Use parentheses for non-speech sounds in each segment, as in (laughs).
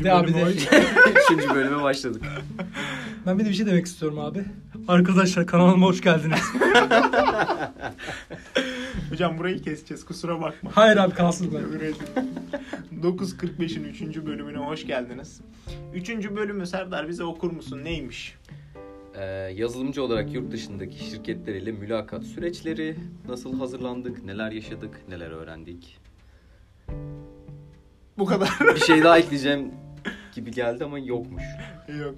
Üçüncü De abi de. Üçüncü bölüme başladık. Ben bir de bir şey demek istiyorum abi. Arkadaşlar kanalıma hoş geldiniz. (laughs) Hocam burayı keseceğiz kusura bakma. Hayır abi kalsın ben. Üretim. 9.45'in 3. bölümüne hoş geldiniz. 3. bölümü Serdar bize okur musun? Neymiş? Ee, yazılımcı olarak yurt dışındaki şirketleriyle mülakat süreçleri, nasıl hazırlandık, neler yaşadık, neler öğrendik. Bu kadar. Bir şey daha ekleyeceğim gibi geldi ama yokmuş. (laughs) Yok.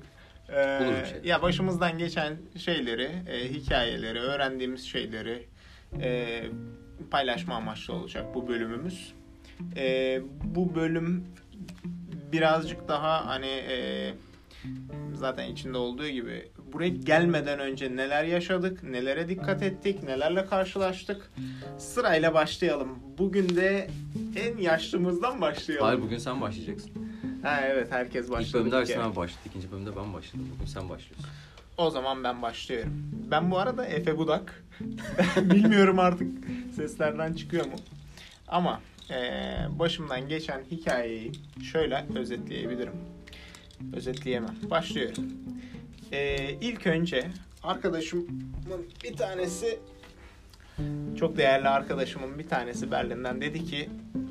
Ee, şey. Ya başımızdan geçen şeyleri, e, hikayeleri, öğrendiğimiz şeyleri e, paylaşma amaçlı olacak bu bölümümüz. E, bu bölüm birazcık daha hani e, zaten içinde olduğu gibi buraya gelmeden önce neler yaşadık, nelere dikkat ettik, nelerle karşılaştık. Sırayla başlayalım. Bugün de en yaşlımızdan başlayalım. Hayır bugün sen başlayacaksın. Ha evet herkes başladı. İlk bölümde Ersin abi başladı. ikinci bölümde ben başladım. Bugün sen başlıyorsun. O zaman ben başlıyorum. Ben bu arada Efe Budak. (laughs) Bilmiyorum artık seslerden çıkıyor mu? Ama eee, başımdan geçen hikayeyi şöyle özetleyebilirim. Özetleyemem. Başlıyorum. Eee ilk önce arkadaşımın bir tanesi çok değerli arkadaşımın bir tanesi Berlin'den dedi ki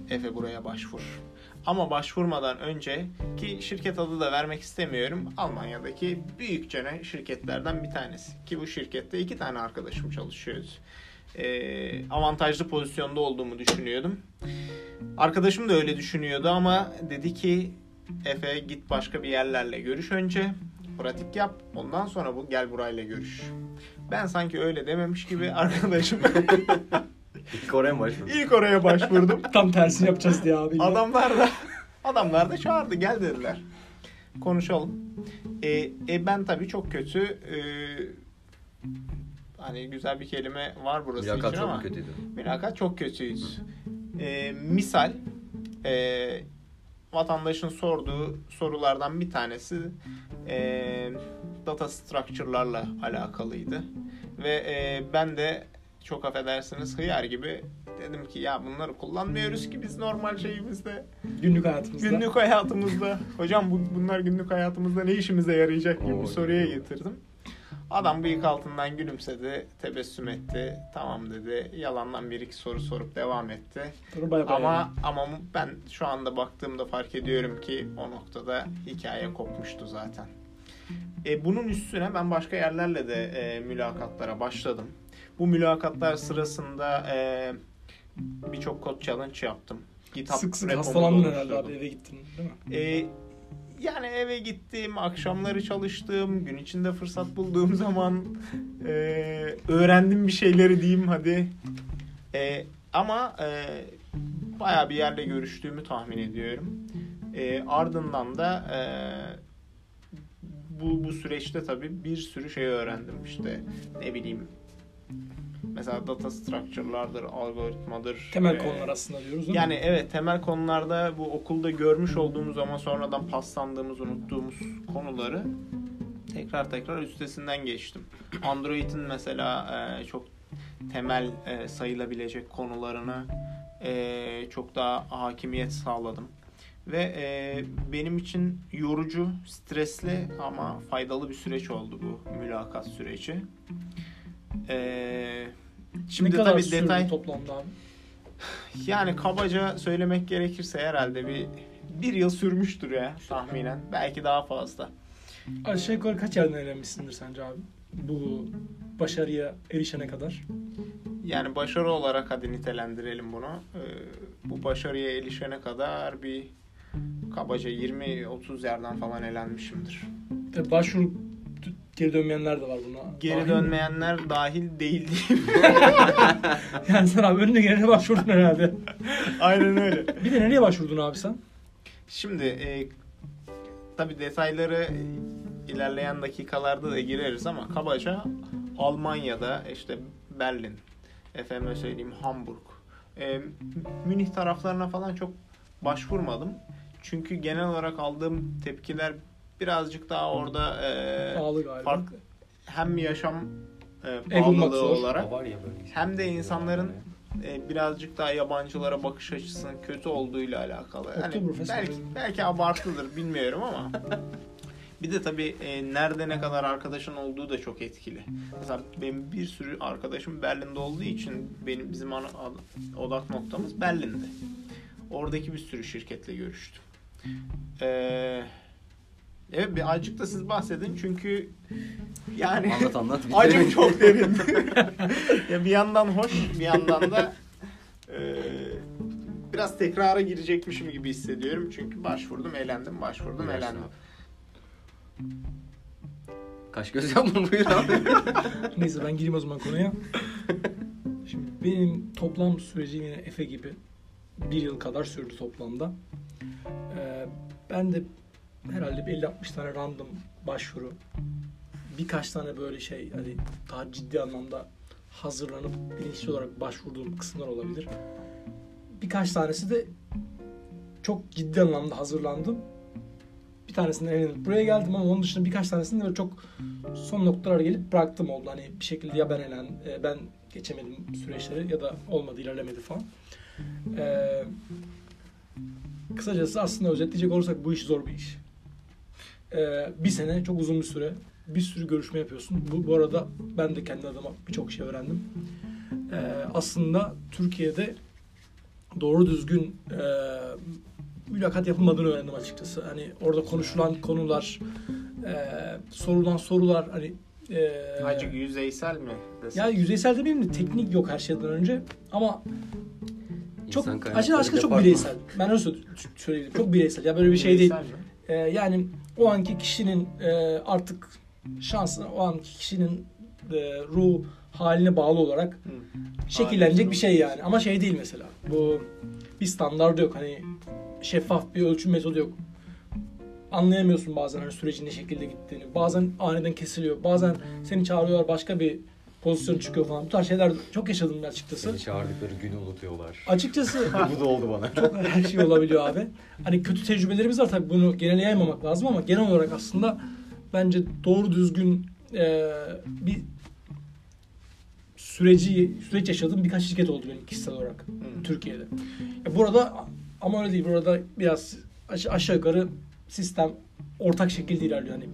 Efe buraya başvur. Ama başvurmadan önce ki şirket adı da vermek istemiyorum. Almanya'daki büyükçene şirketlerden bir tanesi. Ki bu şirkette iki tane arkadaşım çalışıyordu. Ee, avantajlı pozisyonda olduğumu düşünüyordum. Arkadaşım da öyle düşünüyordu ama dedi ki Efe git başka bir yerlerle görüş önce. Pratik yap. Ondan sonra bu gel burayla görüş. Ben sanki öyle dememiş gibi arkadaşım (laughs) İlk oraya mı başladın? ilk oraya başvurdum. (laughs) Tam tersini yapacağız diye abi. Adamlar da adamlar da çağırdı gel dediler. Konuşalım. E, e ben tabii çok kötü e, hani güzel bir kelime var burası Mülakat için çok ama mu kötüydü? mülakat çok kötüydü. E, misal e, vatandaşın sorduğu sorulardan bir tanesi e, data structure'larla alakalıydı. Ve e, ben de çok affedersiniz hıyar gibi dedim ki ya bunları kullanmıyoruz ki biz normal şeyimizde Günlük hayatımızda. günlük hayatımızda hocam bu, bunlar günlük hayatımızda ne işimize yarayacak gibi Oo, bir soruya getirdim. Adam bıyık altından gülümsedi, tebessüm etti. Tamam dedi. Yalandan bir iki soru sorup devam etti. Bay bay. Ama ama ben şu anda baktığımda fark ediyorum ki o noktada hikaye kopmuştu zaten. E, bunun üstüne ben başka yerlerle de e, mülakatlara başladım. Bu mülakatlar sırasında e, birçok kod challenge yaptım. GitHub sık sık hastalandın herhalde abi eve gittin değil mi? E, yani eve gittim, akşamları çalıştım, gün içinde fırsat bulduğum (laughs) zaman e, öğrendim bir şeyleri diyeyim hadi. E, ama e, bayağı bir yerle görüştüğümü tahmin ediyorum. E, ardından da e, bu, bu süreçte tabii bir sürü şey öğrendim işte ne bileyim mesela data structure'lardır, algoritmadır. Temel e, konular aslında diyoruz değil yani mi? evet temel konularda bu okulda görmüş olduğumuz ama sonradan paslandığımız, unuttuğumuz konuları tekrar tekrar üstesinden geçtim. Android'in mesela e, çok temel e, sayılabilecek konularını e, çok daha hakimiyet sağladım. Ve e, benim için yorucu, stresli ama faydalı bir süreç oldu bu mülakat süreci. E, şimdi ne kadar tabii sürdü detay toplamda abi? yani kabaca söylemek gerekirse herhalde bir bir yıl sürmüştür ya tahminen. Belki daha fazla. Aşağı yukarı kaç yerden öğrenmişsindir sence abi? Bu başarıya erişene kadar. Yani başarı olarak hadi nitelendirelim bunu. Ee, bu başarıya erişene kadar bir kabaca 20-30 yerden falan elenmişimdir. Tabii başvuru geri dönmeyenler de var buna. Geri Dahil mi? dönmeyenler dahil değil diyeyim. (laughs) Yani sen abi önüne gelene başvurdun herhalde. Aynen öyle. Bir de nereye başvurdun abi sen? Şimdi e, tabi detayları ilerleyen dakikalarda da gireriz ama kabaca Almanya'da işte Berlin, efendime söyleyeyim Hamburg, e, Münih taraflarına falan çok başvurmadım. Çünkü genel olarak aldığım tepkiler birazcık daha orada e, Pahalı galiba. farklı hem yaşam e, Ev bulmak pahalılığı zor. olarak Var ya böyle. hem de insanların e, birazcık daha yabancılara bakış açısının kötü olduğuyla alakalı. Hani Oktoberfest belki, mi? belki abartıdır bilmiyorum ama (laughs) bir de tabii e, nerede ne kadar arkadaşın olduğu da çok etkili. Mesela benim bir sürü arkadaşım Berlin'de olduğu için benim bizim ana, ad- odak noktamız Berlin'de. Oradaki bir sürü şirketle görüştüm. Ee, evet bir azıcık da siz bahsedin çünkü yani Anlat anlat. (laughs) acım çok derin. ya bir yandan hoş bir yandan da e, biraz tekrara girecekmişim gibi hissediyorum. Çünkü başvurdum eğlendim başvurdum Buyursun eğlendim. Kaş göz yapma (laughs) buyur abi. Neyse ben gireyim o zaman konuya. Şimdi benim toplam sürecim yine Efe gibi bir yıl kadar sürdü toplamda. Ee, ben de herhalde bir 50-60 tane random başvuru, birkaç tane böyle şey hani daha ciddi anlamda hazırlanıp bilinçli olarak başvurduğum kısımlar olabilir. Birkaç tanesi de çok ciddi anlamda hazırlandım. Bir tanesinden eğlenip buraya geldim ama onun dışında birkaç tanesinde böyle çok son noktalara gelip bıraktım oldu. Hani bir şekilde ya ben elen, e, ben geçemedim süreçleri ya da olmadı ilerlemedi falan. Ee, kısacası aslında özetleyecek olursak bu iş zor bir iş. Ee, bir sene çok uzun bir süre. Bir sürü görüşme yapıyorsun. Bu, bu arada ben de kendi adıma birçok şey öğrendim. Ee, aslında Türkiye'de doğru düzgün e, mülakat yapılmadığını öğrendim açıkçası. Hani orada konuşulan konular, e, sorulan sorular hani e, Acık yüzeysel mi? desem? ya yüzeysel demeyeyim de teknik yok her şeyden önce ama çok kaynakları aşkı çok bireysel. Ben öyle sö- söyleyeyim. Çok bireysel. Ya böyle bir şey değil. Mi? Ee, yani o anki kişinin e, artık şansına, o anki kişinin e, ruh haline bağlı olarak Hı. şekillenecek bir şey yani. Ama şey değil mesela. Bu bir standardı yok. Hani şeffaf bir ölçüm metodu yok. Anlayamıyorsun bazen hani sürecin ne şekilde gittiğini. Bazen aniden kesiliyor. Bazen seni çağırıyorlar başka bir pozisyon çıkıyor falan. Bu tarz şeyler çok yaşadım ben açıkçası. Seni çağırdıkları günü unutuyorlar. Açıkçası (laughs) Bu da oldu bana. çok her şey olabiliyor abi. Hani kötü tecrübelerimiz var tabii bunu genele yaymamak lazım ama genel olarak aslında bence doğru düzgün e, bir süreci süreç yaşadığım birkaç şirket oldu benim kişisel olarak Hı. Türkiye'de. Ya burada ama öyle değil. Burada biraz aş- aşağı yukarı sistem ortak şekilde ilerliyor. Yani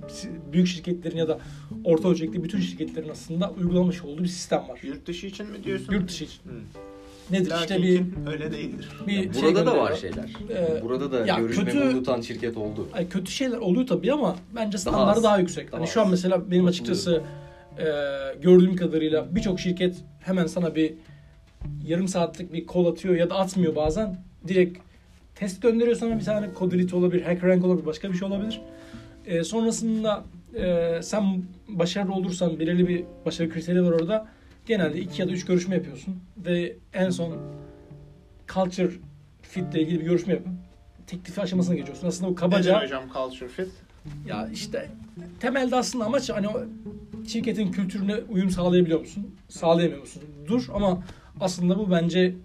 büyük şirketlerin ya da orta ölçekli bütün şirketlerin aslında uygulamış olduğu bir sistem var. Yurt dışı için mi diyorsun? Yurt dışı için. Hı. Nedir Lakin işte bir öyle değildir. bir şey Burada da var gönderiyor. şeyler. Ee, Burada da ya görüşmemi kötü- unutan şirket oldu. Ay kötü şeyler oluyor tabii ama bence standartı az. daha, yüksek. Daha hani şu an az. mesela benim açıkçası e, gördüğüm kadarıyla birçok şirket hemen sana bir yarım saatlik bir kol atıyor ya da atmıyor bazen. Direkt test gönderiyor sana bir tane Codility olabilir, HackerRank olabilir, başka bir şey olabilir. E, sonrasında e, sen başarılı olursan belirli bir başarı kriteri var orada. Genelde iki ya da üç görüşme yapıyorsun ve en son culture fit ile ilgili bir görüşme yapıp teklifi aşamasına geçiyorsun. Aslında bu kabaca Nedir hocam culture fit? ya işte temelde aslında amaç hani o şirketin kültürüne uyum sağlayabiliyor musun? Sağlayamıyor musun? Dur ama aslında bu bence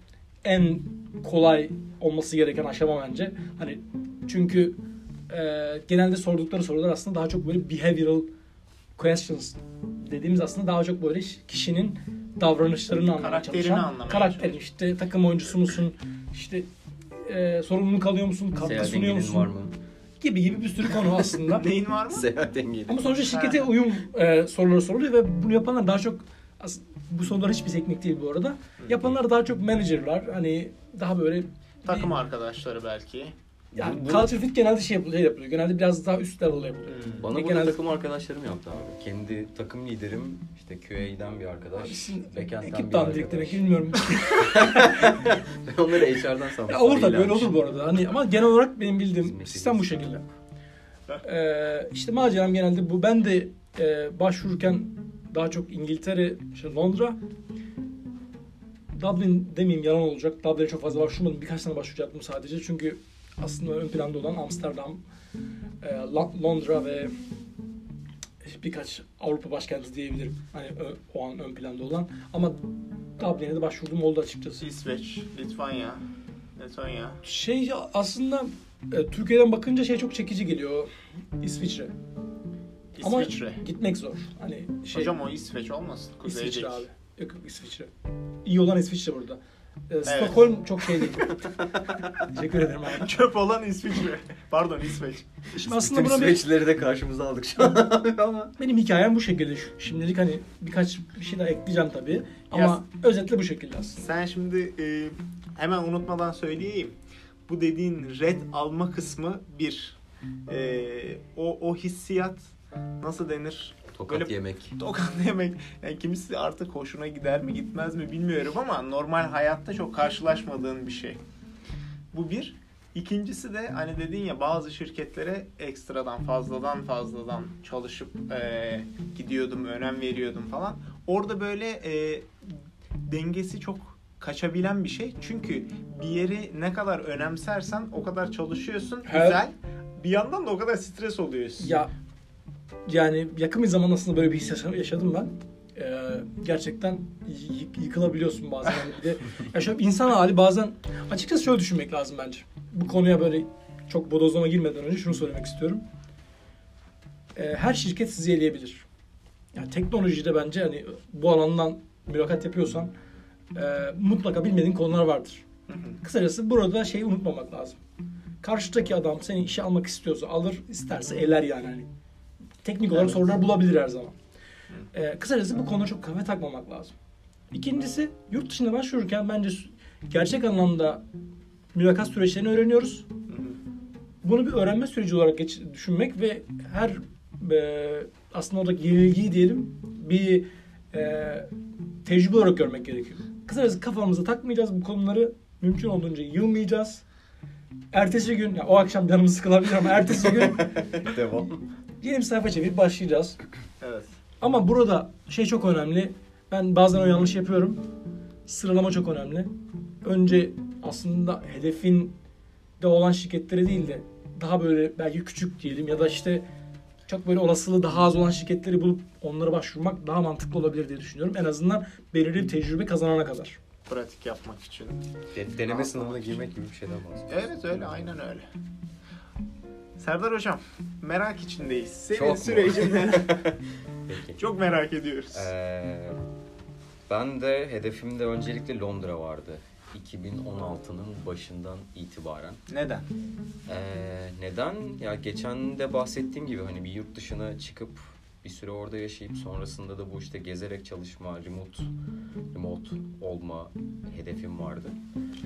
en kolay olması gereken aşama bence. Hani çünkü e, genelde sordukları sorular aslında daha çok böyle behavioral questions dediğimiz aslında daha çok böyle kişinin davranışlarını anlamaya Karakterini çalışan anlamaya karakterin çalışan. işte takım oyuncusu musun? İşte e, sorumluluk alıyor musun? Katkı sunuyor musun? var mı? gibi gibi bir sürü konu aslında. (laughs) Neyin var mı? Seyahat engeli. Ama sonuçta şirkete uyum e, soruları soruluyor ve bunu yapanlar daha çok bu sorular hiçbir teknik değil bu arada. Yapanlar daha çok managerlar. Hani daha böyle Takım arkadaşları belki. yani Bu- bu- culture fit genelde şey yapılıyor, şey yapılıyor. Genelde biraz daha üst level'da yapılıyor. Hmm. Bana bunu genelde- takım arkadaşlarım yaptı abi. Kendi takım liderim işte QA'den bir arkadaş. Backend'den ekip bir demek arkadaş. ki bilmiyorum. (laughs) Ben onları HR'dan sandım. olur tabii böyle olur bu arada. Hani ama genel olarak benim bildiğim sistem bu şekilde. Ee, işte maceram genelde bu. Ben de e, başvururken daha çok İngiltere, işte Londra, Dublin demeyeyim yalan olacak. Dublin'e çok fazla başvurmadım. Birkaç tane başvuru yaptım sadece. Çünkü aslında ön planda olan Amsterdam, e, Lo- Londra ve birkaç Avrupa başkenti diyebilirim. Hani o an ön planda olan. Ama Dublin'e de başvurduğum oldu açıkçası. İsveç, Litvanya, Letonya. Şey aslında e, Türkiye'den bakınca şey çok çekici geliyor. İsviçre. Ama İsviçre. gitmek zor. Hani şey Hocam o İsveç olmasın. İsviçre Kuzeydeki. abi. Yok yok İsviçre. İyi olan İsviçre burada. Ee, Stockholm çok şey değil. (laughs) Teşekkür ederim abi. Çöp olan İsviçre. Pardon İsveç. Şimdi aslında buna bir, süreçleri de karşımıza aldık şu an ama. benim hikayem bu şekilde. Şu- Şimdilik hani birkaç bir şey daha ekleyeceğim tabii. Ama özetle bu şekilde aslında. Sen şimdi e, hemen unutmadan söyleyeyim. Bu dediğin red alma kısmı bir. E, o, o hissiyat nasıl denir? Tokat Böyle- yemek. Tokat (laughs) yemek. Yani kimisi artık hoşuna gider mi gitmez mi bilmiyorum ama normal hayatta çok karşılaşmadığın bir şey. Bu bir. İkincisi de hani dedin ya bazı şirketlere ekstradan fazladan fazladan çalışıp e, gidiyordum, önem veriyordum falan. Orada böyle e, dengesi çok kaçabilen bir şey. Çünkü bir yeri ne kadar önemsersen o kadar çalışıyorsun. Her- Güzel. Bir yandan da o kadar stres oluyorsun. Ya yani yakın bir zaman aslında böyle bir his yaşa- yaşadım ben. Ee, gerçekten yıkılabiliyorsun bazen. Yani bir de (laughs) ya şu insan hali bazen açıkçası şöyle düşünmek lazım bence. Bu konuya böyle çok bodozlama girmeden önce şunu söylemek istiyorum. Ee, her şirket sizi eleyebilir. Yani teknolojide bence hani bu alandan mülakat yapıyorsan e, mutlaka bilmediğin konular vardır. Kısacası burada şeyi unutmamak lazım. Karşıdaki adam seni işe almak istiyorsa alır, isterse eler yani. Hani teknik olarak Evet. sorular bulabilir her zaman. Ee, kısacası bu konuda çok kafa takmamak lazım. İkincisi yurt dışına başvururken bence gerçek anlamda mülakat süreçlerini öğreniyoruz. Bunu bir öğrenme süreci olarak geç, düşünmek ve her e, aslında oradaki yenilgiyi diyelim bir e, tecrübe olarak görmek gerekiyor. Kısacası kafamıza takmayacağız bu konuları. Mümkün olduğunca yılmayacağız. Ertesi gün, ya o akşam canımız sıkılabilir ama ertesi gün (laughs) Devam. Yeni bir sayfa çevirip başlayacağız. Evet. Ama burada şey çok önemli. Ben bazen o yanlış yapıyorum. Sıralama çok önemli. Önce aslında hedefin de olan şirketlere değil de daha böyle belki küçük diyelim ya da işte çok böyle olasılığı daha az olan şirketleri bulup onlara başvurmak daha mantıklı olabilir diye düşünüyorum. En azından belirli bir tecrübe kazanana kadar. Pratik yapmak için. De- deneme sınavına girmek gibi bir şeyden bahsediyoruz. Evet öyle aynen öyle. Serdar hocam merak içindeyiz. Senin Çok (laughs) Peki. çok merak ediyoruz. Ee, ben de hedefimde öncelikle Londra vardı. 2016'nın başından itibaren. Neden? Ee, neden? Ya geçen de bahsettiğim gibi hani bir yurt dışına çıkıp bir süre orada yaşayıp sonrasında da bu işte gezerek çalışma, remote remote olma hedefim vardı.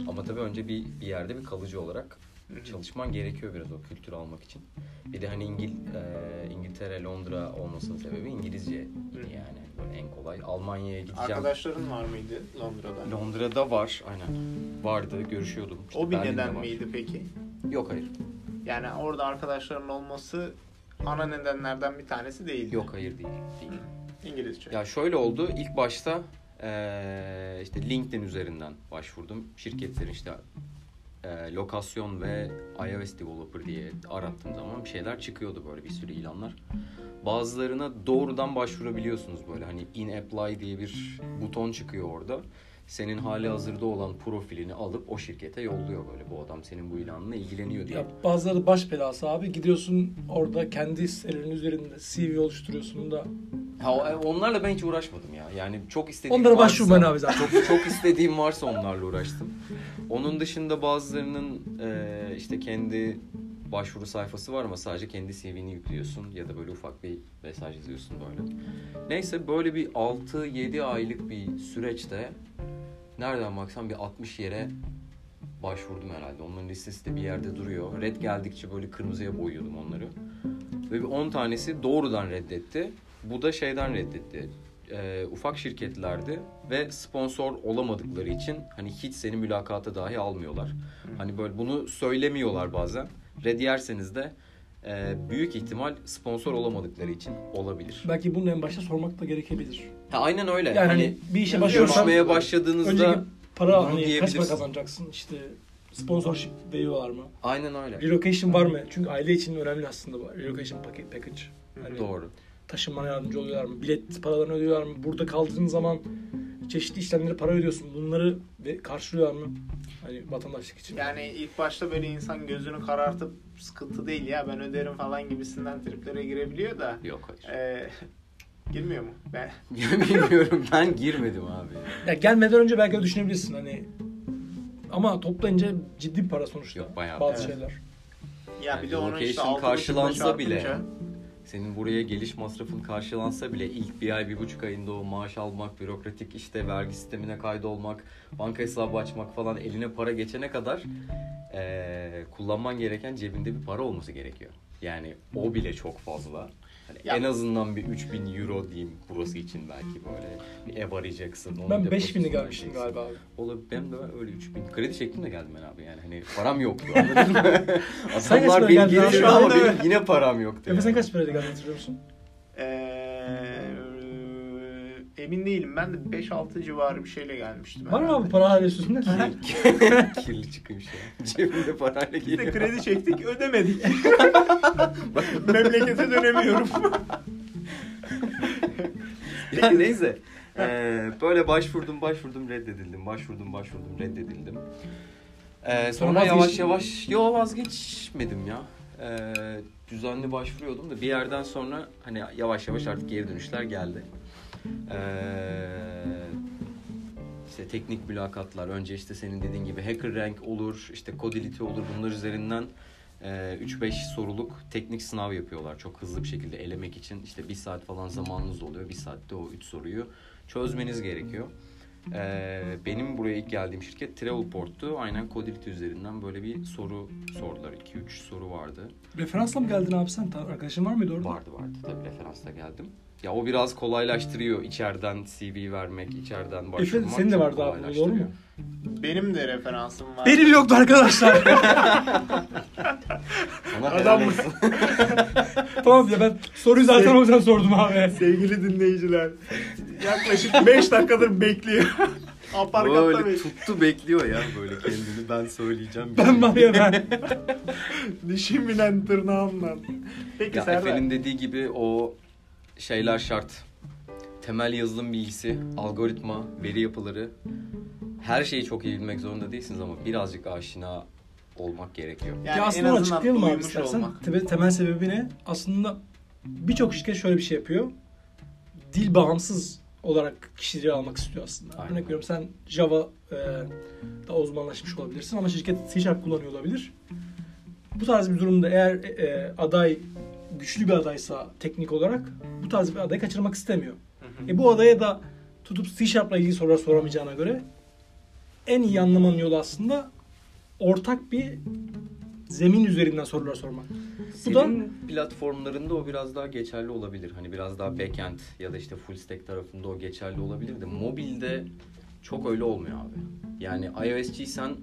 Ama tabii önce bir, bir yerde bir kalıcı olarak çalışman gerekiyor biraz o kültürü almak için. Bir de hani İngil, e, İngiltere, Londra olmasının sebebi İngilizce yani böyle en kolay. Almanya'ya gideceğim. Arkadaşların var mıydı Londra'da? Londra'da var aynen. Vardı görüşüyordum. İşte o bir Berlin'de neden var. miydi peki? Yok hayır. Yani orada arkadaşların olması ana nedenlerden bir tanesi değildi. Yok hayır değil. değil. İngilizce. Ya şöyle oldu. İlk başta eee, işte LinkedIn üzerinden başvurdum. Şirketlerin işte eee, lokasyon ve iOS developer diye arattığım zaman bir şeyler çıkıyordu böyle bir sürü ilanlar. Bazılarına doğrudan başvurabiliyorsunuz böyle hani in apply diye bir buton çıkıyor orada. Senin hali hazırda olan profilini alıp o şirkete yolluyor böyle bu adam senin bu ilanla ilgileniyor diye. Ya bazıları baş belası abi. Gidiyorsun orada kendi sitelerinin üzerinde CV oluşturuyorsun da. Ha, o- onlarla ben hiç uğraşmadım ya. Yani çok istediğim Onlara varsa- başvurmayın abi zaten. Çok çok istediğim varsa onlarla uğraştım. Onun dışında bazılarının e, işte kendi başvuru sayfası var ama sadece kendi CV'ni yüklüyorsun ya da böyle ufak bir mesaj yazıyorsun böyle. Neyse böyle bir 6-7 aylık bir süreçte nereden baksan bir 60 yere başvurdum herhalde. Onların listesi de bir yerde duruyor. Red geldikçe böyle kırmızıya boyuyordum onları. Ve bir 10 tanesi doğrudan reddetti. Bu da şeyden reddetti. Ee, ufak şirketlerdi ve sponsor olamadıkları için hani hiç seni mülakata dahi almıyorlar. Hani böyle bunu söylemiyorlar bazen. Red yerseniz de e, büyük ihtimal sponsor olamadıkları için olabilir. Belki bunu en başta sormak da gerekebilir. Ha, aynen öyle. Yani hani bir işe başlıyorsan başladığınızda önceki para hani kaç para kazanacaksın işte sponsorship veriyorlar mı? aynen öyle. Relocation var mı? Çünkü aile için önemli aslında bu relocation paket package. Hani Doğru. taşınmana yardımcı oluyorlar mı? Bilet paralarını ödüyorlar mı? Burada kaldığın zaman çeşitli işlemlere para ödüyorsun. Bunları ve karşılıyorlar mı? Hani vatandaşlık için. Yani ilk başta böyle insan gözünü karartıp sıkıntı değil ya ben öderim falan gibisinden triplere girebiliyor da Yok hayır. e, girmiyor mu? Ben (laughs) Bilmiyorum ben girmedim abi. Ya gelmeden önce belki düşünebilirsin hani Ama toplayınca ciddi para sonuçta. Yok, bayağı. Bazı Evet. şeyler. Ya bir de Yani onu işte karşılansa bile çarpınca- senin buraya geliş masrafın karşılansa bile ilk bir ay bir buçuk ayında o maaş almak, bürokratik işte vergi sistemine kaydolmak, banka hesabı açmak falan eline para geçene kadar eee, kullanman gereken cebinde bir para olması gerekiyor. Yani o bile çok fazla. Hani Ya- En azından bir 3000 euro diyeyim burası için belki böyle bir ev arayacaksın. onun Ben depozitosunu 5000'i gelmiştim galiba abi. Olabilir. Ben de öyle 3000. Kredi çektim de geldim ben abi yani. Hani param yoktu (laughs) anladın mı? Sen Adamlar para beni geldin abi? getiriyor Şu ama benim yine param yoktu. Efe sen yani. kaç parayla geldin hatırlıyor musun? Ee, emin değilim. Ben de 5-6 civarı bir şeyle gelmiştim. Var mı abi para hala üstünde? Kirli çıkmış ya. (laughs) Cebimde parayla Biz de geliyor. kredi çektik ödemedik. (laughs) Memlekete dönemiyorum. ya neyse. Ee, böyle başvurdum başvurdum reddedildim. Başvurdum başvurdum reddedildim. Ee, sonra yavaş yavaş yo vazgeçmedim ya. Ee, düzenli başvuruyordum da bir yerden sonra hani yavaş yavaş artık geri dönüşler geldi. Ee, işte teknik mülakatlar önce işte senin dediğin gibi hacker rank olur işte codility olur bunlar üzerinden e, 3-5 soruluk teknik sınav yapıyorlar çok hızlı bir şekilde elemek için işte bir saat falan zamanınız oluyor bir saatte o 3 soruyu çözmeniz gerekiyor. Ee, benim buraya ilk geldiğim şirket Travelport'tu. Aynen Codility üzerinden böyle bir soru sordular. 2-3 soru vardı. Referansla mı geldin abi sen? Arkadaşın var mıydı orada? Vardı vardı tabii referansla geldim. Ya o biraz kolaylaştırıyor içeriden CV vermek, içeriden Efe başvurmak. senin de vardı abi doğru kolaylaştırıyor. mu? Benim de referansım var. Benim yoktu arkadaşlar. Sana Adam- olsun. (laughs) tamam ya ben soruyu zaten o yüzden sordum abi. Sevgili dinleyiciler. Yaklaşık 5 dakikadır bekliyor. (laughs) Aparkatta böyle bekliyor. tuttu bekliyor ya böyle kendini ben söyleyeceğim. Ben var ya ben. (laughs) Dişim bilen tırnağımdan. Peki Ya Serdar. Efe'nin dediği gibi o şeyler şart. Temel yazılım bilgisi, algoritma, veri yapıları. Her şeyi çok iyi bilmek zorunda değilsiniz ama birazcık aşina olmak gerekiyor. Yani ya aslında açıklayalım abi duymuş istersen. olmak. Tabii temel sebebi ne? Aslında birçok şirket şöyle bir şey yapıyor. Dil bağımsız olarak kişileri almak istiyor aslında. Aynen. Örnek veriyorum sen Java e, da uzmanlaşmış olabilirsin ama şirket C Sharp kullanıyor olabilir. Bu tarz bir durumda eğer e, aday güçlü bir adaysa teknik olarak bu tarz bir adayı kaçırmak istemiyor. Hı hı. E bu adaya da tutup C Sharp'la ilgili sorular soramayacağına göre en iyi anlamanın yolu aslında ortak bir zemin üzerinden sorular sormak. Bu da Senin platformlarında o biraz daha geçerli olabilir. Hani biraz daha backend ya da işte full stack tarafında o geçerli olabilir de mobilde çok öyle olmuyor abi. Yani iOS'ciysen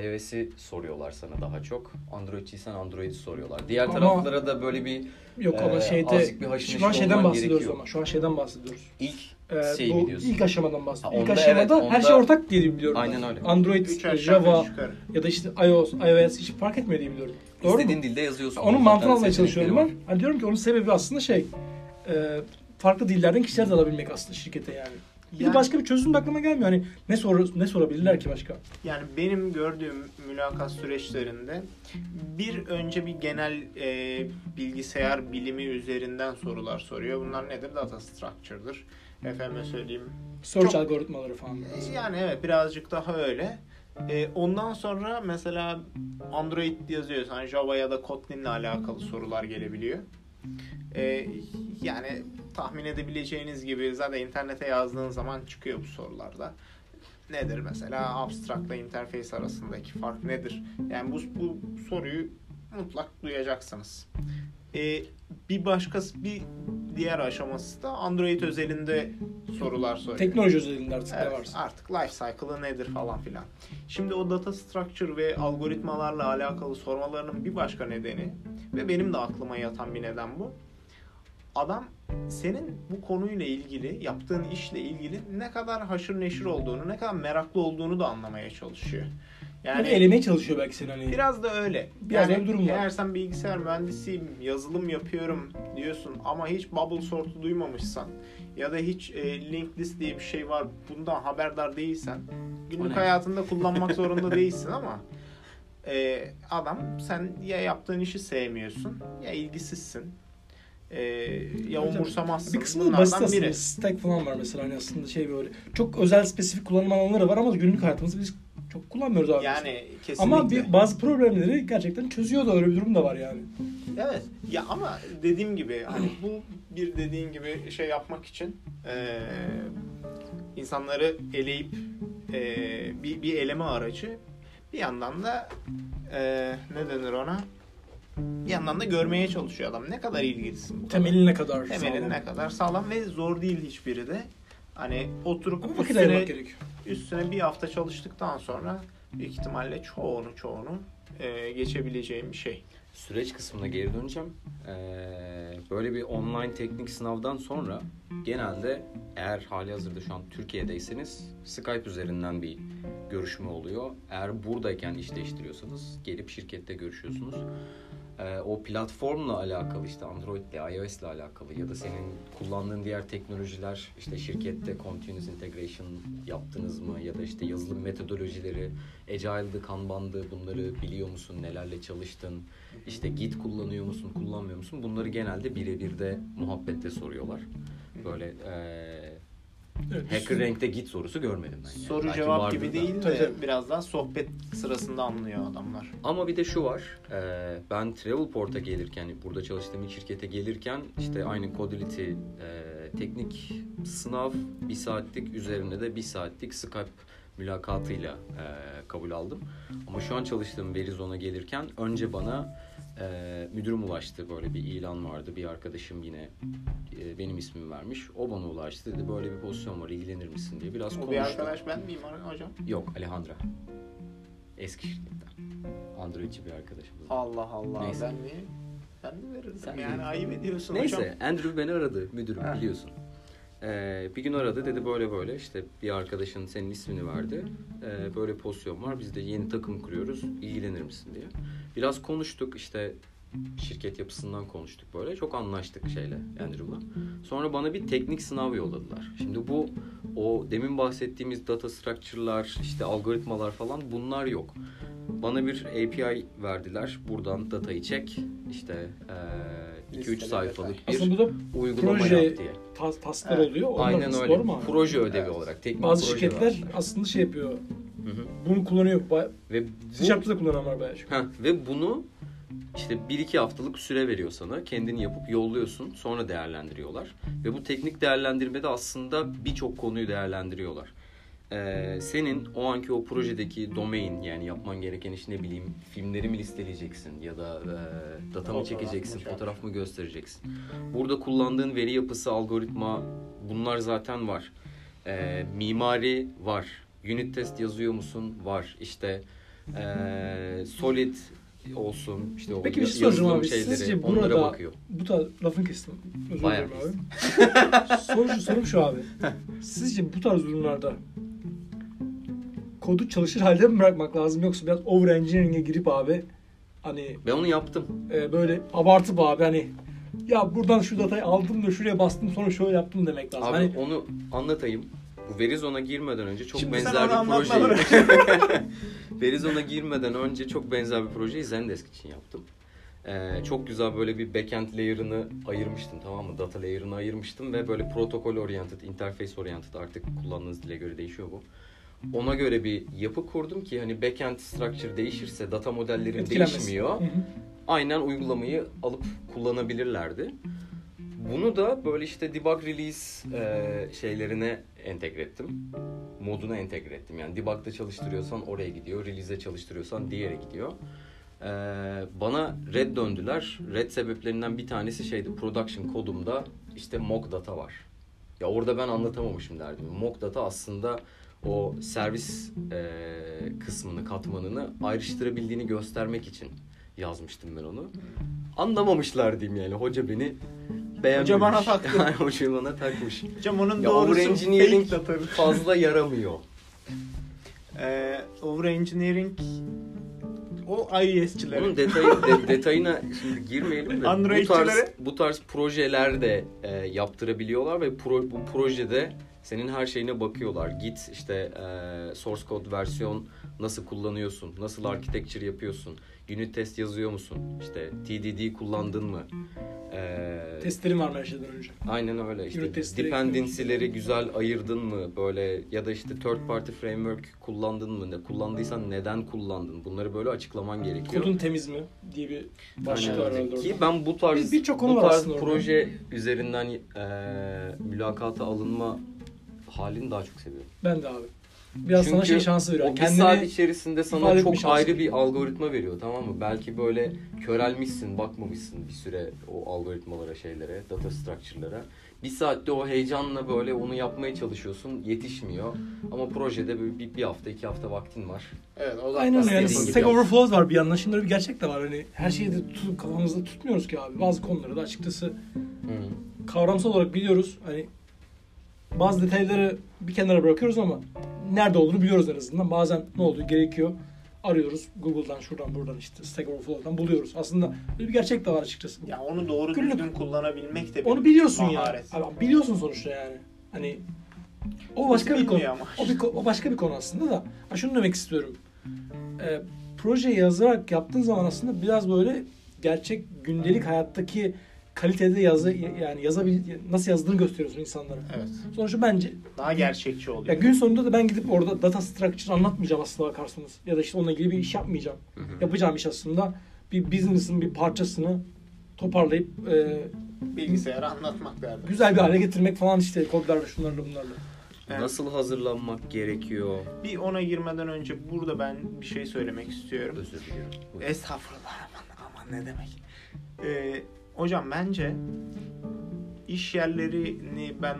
iOS'i soruyorlar sana daha çok. Android'ciysen Android'i soruyorlar. Diğer Ama- taraflara da böyle bir Yok ama Ee, şeyde azıcık bir şu an şeyden bahsediyoruz gerekiyor. ama şu an şeyden bahsediyoruz. ilk Ee, şey bu ilk aşamadan bahsediyoruz. Ha, ilk aşamada evet, her onda- şey ortak diye biliyorum. Aynen ben. öyle. Android, aşağı Java ya da işte iOS, iOS hiç fark etmiyor diye biliyorum. Doğru istediğin mu? dilde yazıyorsun. Onun mantığını almaya çalışıyorum ben. Hani diyorum ki onun sebebi aslında şey e, farklı dillerden kişiler de alabilmek aslında şirkete yani. Bir Yani- başka bir çözüm de aklıma gelmiyor. Hani ne sor ne sorabilirler ki başka? Yani benim gördüğüm mülakat süreçlerinde bir önce bir genel e, bilgisayar bilimi üzerinden sorular soruyor. Bunlar nedir? Data structure'dır. Efendime söyleyeyim. Search Çok- algoritmaları falan. biraz. Yani evet birazcık daha öyle. E, ondan sonra mesela Android yazıyorsan Java ya da Kotlin'le alakalı sorular gelebiliyor. E, yani tahmin edebileceğiniz gibi zaten internete yazdığın zaman çıkıyor bu sorularda. Nedir mesela abstrakla interface arasındaki fark nedir? Yani bu, bu soruyu mutlak duyacaksınız. E, bir başkası bir diğer aşaması da Android özelinde sorular soruyor. Teknoloji özelinde artık ne Evet, varsa. artık life cycle'ı nedir falan filan. Şimdi o data structure ve algoritmalarla alakalı sormalarının bir başka nedeni ve benim de aklıma yatan bir neden bu. Adam senin bu konuyla ilgili, yaptığın işle ilgili ne kadar haşır neşir olduğunu, ne kadar meraklı olduğunu da anlamaya çalışıyor. Yani Yani elemeye çalışıyor belki seni hani. Biraz da öyle. Biraz yani bir durum var. Eğer sen bilgisayar mühendisiyim, yazılım yapıyorum diyorsun ama hiç bubble sort'u duymamışsan ya da hiç e, linked list diye bir şey var bundan haberdar değilsen günlük hayatında kullanmak (laughs) zorunda değilsin ama e, adam sen ya yaptığın işi sevmiyorsun ya ilgisizsin e, ya Hocam, umursamazsın. Bir kısmı da basit aslında. biri. Stack falan var mesela hani aslında şey böyle. Çok özel spesifik kullanım alanları var ama günlük hayatımızda biz Çok kullanmıyoruz abi. Yani kesinlikle. Ama bir, bazı problemleri gerçekten çözüyor da öyle bir durum da var yani. Evet. Ya ama dediğim gibi hani bu bir dediğin gibi şey yapmak için eee, insanları eleyip eee, bir, bir eleme aracı bir yandan da eee, ne denir ona? Bir yandan da görmeye çalışıyor adam. Ne kadar ilgilisin. Temeli ne kadar Temelin sağlam. ne kadar sağlam ve zor değil hiçbiri de. Hani oturup Ama üstüne, üstüne bir hafta çalıştıktan sonra büyük ihtimalle çoğunu çoğunu eee, geçebileceğim bir şey. Süreç kısmına geri döneceğim. Ee, böyle bir online teknik sınavdan sonra genelde eğer hali hazırda şu an Türkiye'deyseniz Skype üzerinden bir görüşme oluyor. Eğer buradayken iş değiştiriyorsanız gelip şirkette görüşüyorsunuz. Ee, o platformla alakalı işte Android ile iOS ile alakalı ya da senin kullandığın diğer teknolojiler işte şirkette continuous integration yaptınız mı? Ya da işte yazılım metodolojileri Agile'dı, Kanban'dı bunları biliyor musun, nelerle çalıştın, işte Git kullanıyor musun, kullanmıyor musun? Bunları genelde birebir de muhabbette soruyorlar. Böyle eee Evet, Hacker Rank'te Git sorusu görmedim ben. yani. Soru Belki cevap gibi da. değil de Tabii, tabii. biraz daha sohbet sırasında anlıyor adamlar. Ama bir de şu var. e, ben Travelport'a gelirken, burada çalıştığım şirkete gelirken işte aynı Codility e, teknik sınav bir saatlik üzerine de bir saatlik Skype mülakatıyla e, kabul aldım. Ama şu an çalıştığım Verizon'a gelirken önce bana e, müdürüm ulaştı. Böyle bir ilan vardı. Bir arkadaşım yine e, benim ismimi vermiş. O bana ulaştı dedi böyle bir pozisyon var ilgilenir misin diye. Biraz bir konuştuk. arkadaş ben miyim hocam? Yok Alejandra. Eski şirketten. Androidçi bir arkadaşımız. Allah Allah Neyse. ben mi? Ben mi verirdim Sen yani ayıp ediyorsun Neyse hocam. Andrew beni aradı müdürüm Ha. biliyorsun. Ee, bir gün aradı dedi böyle böyle işte bir arkadaşın senin ismini verdi. Ee, böyle pozisyon var biz de yeni takım kuruyoruz ilgilenir misin diye. Biraz konuştuk işte şirket yapısından konuştuk böyle. Çok anlaştık şeyle Andrew'la. Sonra bana bir teknik sınav yolladılar. Şimdi bu o demin bahsettiğimiz data structure'lar, işte algoritmalar falan bunlar yok. Bana bir API verdiler. Buradan datayı çek. İşte 2-3 Listele sayfalık bir Aslında bu da uygulama proje yap diye. tas, tasklar Evet. oluyor. Onlar Aynen öyle. Doğru mu? Proje ödevi Evet. olarak. Teknik Bazı proje şirketler var. aslında şey yapıyor. Hı hı. Bunu kullanıyor. Ve Sharp'ta da kullanan var bayağı. Heh, ve bunu işte 1-2 haftalık süre veriyor sana. Kendini yapıp yolluyorsun. Sonra değerlendiriyorlar. Ve bu teknik değerlendirmede aslında birçok konuyu değerlendiriyorlar. Ee, senin o anki o projedeki domain yani yapman gereken iş ne bileyim filmleri mi listeleyeceksin ya da e, data mı çekeceksin, şey fotoğraf mı göstereceksin. Burada kullandığın veri yapısı, algoritma bunlar zaten var. Ee, mimari var. Unit test yazıyor musun? Var. İşte ee, solid olsun işte o Peki bir şey yazılım soracağım abi. şeyleri Sizce onlara burada bakıyor. bu tarz lafın kestim. Özür dilerim abi. (laughs) sorum, şu, sorum şu abi. (laughs) Sizce bu tarz durumlarda kodu çalışır halde mi bırakmak lazım yoksa biraz over engineering'e girip abi hani Ben onu yaptım. e, böyle abartıp abi hani ya buradan şu datayı aldım da şuraya bastım sonra şöyle yaptım demek lazım. Abi Hani onu anlatayım. Bu Verizon'a girmeden önce çok Şimdi benzer bir projeyi... (laughs) Verizon'a girmeden önce çok benzer bir projeyi Zendesk için yaptım. Ee, çok güzel böyle bir backend layer'ını ayırmıştım tamam mı? Data layer'ını ayırmıştım ve böyle protokol oriented, interface oriented artık kullandığınız dile göre değişiyor bu. Ona göre bir yapı kurdum ki hani backend structure değişirse data etkilenmesin. değişmiyor. Hı hı. aynen uygulamayı alıp kullanabilirlerdi. Bunu da böyle işte debug release e, şeylerine entegre ettim. Moduna entegre ettim. Yani debug'da çalıştırıyorsan oraya gidiyor. Release'de çalıştırıyorsan diğere gidiyor. E, bana red döndüler. Red sebeplerinden bir tanesi şeydi. Production kodumda işte mock data var. Ya orada ben anlatamamışım derdim. Mock data aslında o servis e, kısmını, katmanını ayrıştırabildiğini göstermek için yazmıştım ben onu. Anlamamışlar diyeyim yani. Hoca beni beğenmemiş. Hoca bana taktı. (laughs) Yani Hoca bana takmış. Hocam onun Ya doğrusu data. fazla yaramıyor. (laughs) Ee, overengineering o iOS'çilere. Onun detayı, de- detayına şimdi girmeyelim de bu tarz, bu tarz projeler de e, yaptırabiliyorlar ve pro, bu projede Senin her şeyine bakıyorlar. Git işte e, source code versiyon nasıl kullanıyorsun? Nasıl architecture yapıyorsun? Unit test yazıyor musun? İşte TDD kullandın mı? E, Testlerim var her şeyden önce? Aynen öyle işte dependency'leri güzel ayırdın mı böyle ya da işte third party framework kullandın mı ne kullandıysan neden kullandın bunları böyle açıklaman gerekiyor. Kodun temiz mi diye bir başlık var herhalde Ki orada. ben bu tarz Bir- birçok konu bu tarz aslında orada. proje üzerinden e, mülakata alınma halini daha çok seviyorum. Ben de abi. Biraz sana Çünkü şey şansı veriyor. O bir Kendini saat içerisinde sana çok ayrı bir algoritma veriyor tamam mı? Belki böyle körelmişsin, bakmamışsın bir süre o algoritmalara, şeylere, data structure'lara. Bir saatte o heyecanla böyle onu yapmaya çalışıyorsun, yetişmiyor. Ama projede böyle bir, bir hafta, iki hafta vaktin var. Evet o da Aynen. Yani Stack. Overflow var bir yandan. Şimdi öyle bir gerçek de var. Hani her şeyi de tutup kafamızda tutmuyoruz ki abi. Bazı konuları da açıkçası Hı. kavramsal olarak biliyoruz. Hani bazı detayları bir kenara bırakıyoruz ama nerede olduğunu biliyoruz en azından. Bazen ne olduğu gerekiyor. Arıyoruz. Google'dan, şuradan, buradan işte Stack Overflow'dan buluyoruz. Aslında böyle bir gerçek de var açıkçası. Ya onu doğru Günlük- düzgün kullanabilmek de bir Onu biliyorsun maharet. ya. Abi, biliyorsun sonuçta yani. Hani o başka bir konu. Ama. O, bir, o başka bir konu aslında da. Ha, şunu demek istiyorum. Ee, proje yazarak yaptığın zaman aslında biraz böyle gerçek gündelik hayattaki kalitede yazı yani yazabil nasıl yazdığını gösteriyorsun insanlara. Evet. Sonuçta bence Daha gerçekçi ya oluyor. gün sonunda da ben gidip orada data structure anlatmayacağım aslında bakarsanız. Ya da işte onunla ilgili bir iş yapmayacağım. Hı hı. Yapacağım iş aslında bir business'ın bir parçasını toparlayıp e, Bilgisayara anlatmak derdim. güzel bir hale getirmek falan işte kodlarla şunlarla bunlarla. Evet. Nasıl hazırlanmak gerekiyor? Bir ona girmeden önce burada ben bir şey söylemek istiyorum. Özür diliyorum. Estağfurullah aman aman ne demek. Ee, hocam bence iş yerlerini ben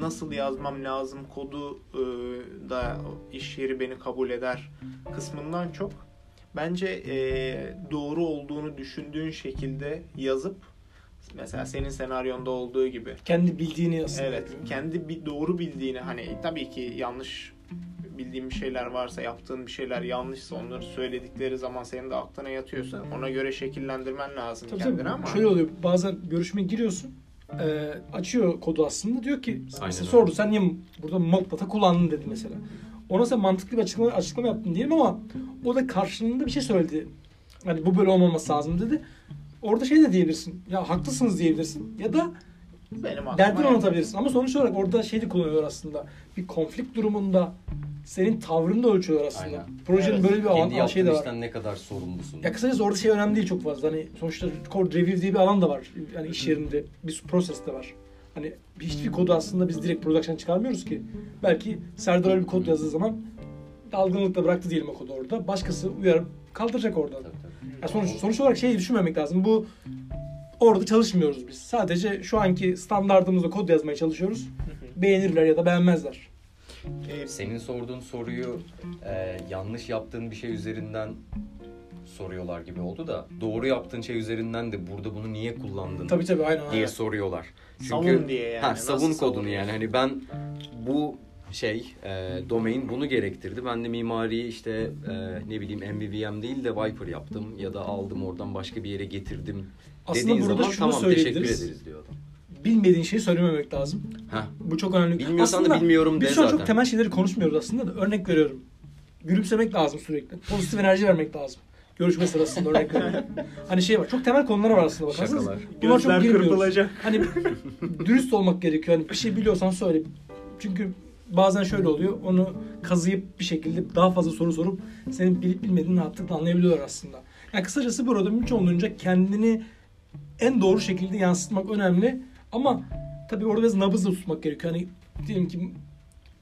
nasıl yazmam lazım kodu e, da iş yeri beni kabul eder kısmından çok bence e, doğru olduğunu düşündüğün şekilde yazıp mesela senin senaryonda olduğu gibi Kendi bildiğini aslında. Evet, kendi bir doğru bildiğini hani tabii ki yanlış bildiğin bir şeyler varsa, yaptığın bir şeyler yanlışsa onları söyledikleri zaman senin de aklına yatıyorsa ona göre şekillendirmen lazım Tabii kendini tabii. ama Şöyle oluyor. Bazen görüşmeye giriyorsun. e, açıyor kodu aslında. Diyor ki Aynen sordu sen niye burada mock data kullandın dedi mesela. Ona sen mantıklı bir açıklama, açıklama yaptın diyelim ama o da karşılığında bir şey söyledi. Hani bu böyle olmaması lazım dedi. Orada şey de diyebilirsin. Ya haklısınız diyebilirsin. Ya da benim derdini anlatabilirsin. Ama sonuç olarak orada şey de kullanıyorlar aslında. Bir konflikt durumunda senin tavrını da ölçüyorlar aslında. Aynen. Projenin Evet. böyle bir Kendi alan, yaptığın şey de var. ne kadar sorumlusun? Ya kısacası orada şey önemli değil çok fazla. Hani sonuçta code review diye bir alan da var. Yani iş yerinde bir proses de var. Hani hiçbir kodu aslında biz direkt production çıkarmıyoruz ki. Belki Serdar öyle bir kod yazdığı zaman dalgınlıkla bıraktı diyelim o kodu orada. Başkası uyarıp kaldıracak oradan. Tabii, tabii. Ya sonuç, sonuç olarak şeyi düşünmemek lazım. Bu orada çalışmıyoruz biz. Sadece şu anki standartımızda kod yazmaya çalışıyoruz. Beğenirler ya da beğenmezler. Ee, Senin sorduğun soruyu e, yanlış yaptığın bir şey üzerinden soruyorlar gibi oldu da doğru yaptığın şey üzerinden de burada bunu niye kullandın Tabii tabii aynen. diye aynen. soruyorlar. Çünkü Savun diye yani. ha, Nasıl savun kodunu savunuyorsun? yani hani ben bu şey e, domain bunu gerektirdi. Ben de mimariyi işte e, ne bileyim MVVM değil de Viper yaptım ya da aldım oradan başka bir yere getirdim Aslında dediğin burada zaman şunu tamam teşekkür ederiz diyor adam. Bilmediğin şeyi söylememek lazım. Heh, Bu çok önemli. Bilmiyorsan da Aslında bilmiyorum de Biz şu an zaten. çok temel şeyleri konuşmuyoruz aslında da örnek veriyorum. Gülümsemek lazım sürekli. Pozitif enerji vermek lazım. Görüşme sırasında örnek veriyorum. (laughs) hani şey var. Çok temel konular var aslında bakarsanız. Şakalar. Bunlar çok Gözler girmiyoruz. kırpılacak. Hani (laughs) dürüst olmak gerekiyor. Hani bir şey biliyorsan söyle. Çünkü bazen şöyle oluyor. Onu kazıyıp bir şekilde daha fazla soru sorup senin bilip bilmediğini rahatlıkla anlayabiliyorlar aslında. Yani kısacası burada mümkün olduğunca kendini en doğru şekilde yansıtmak önemli. Ama tabii orada biraz nabız da tutmak gerekiyor. Hani diyelim ki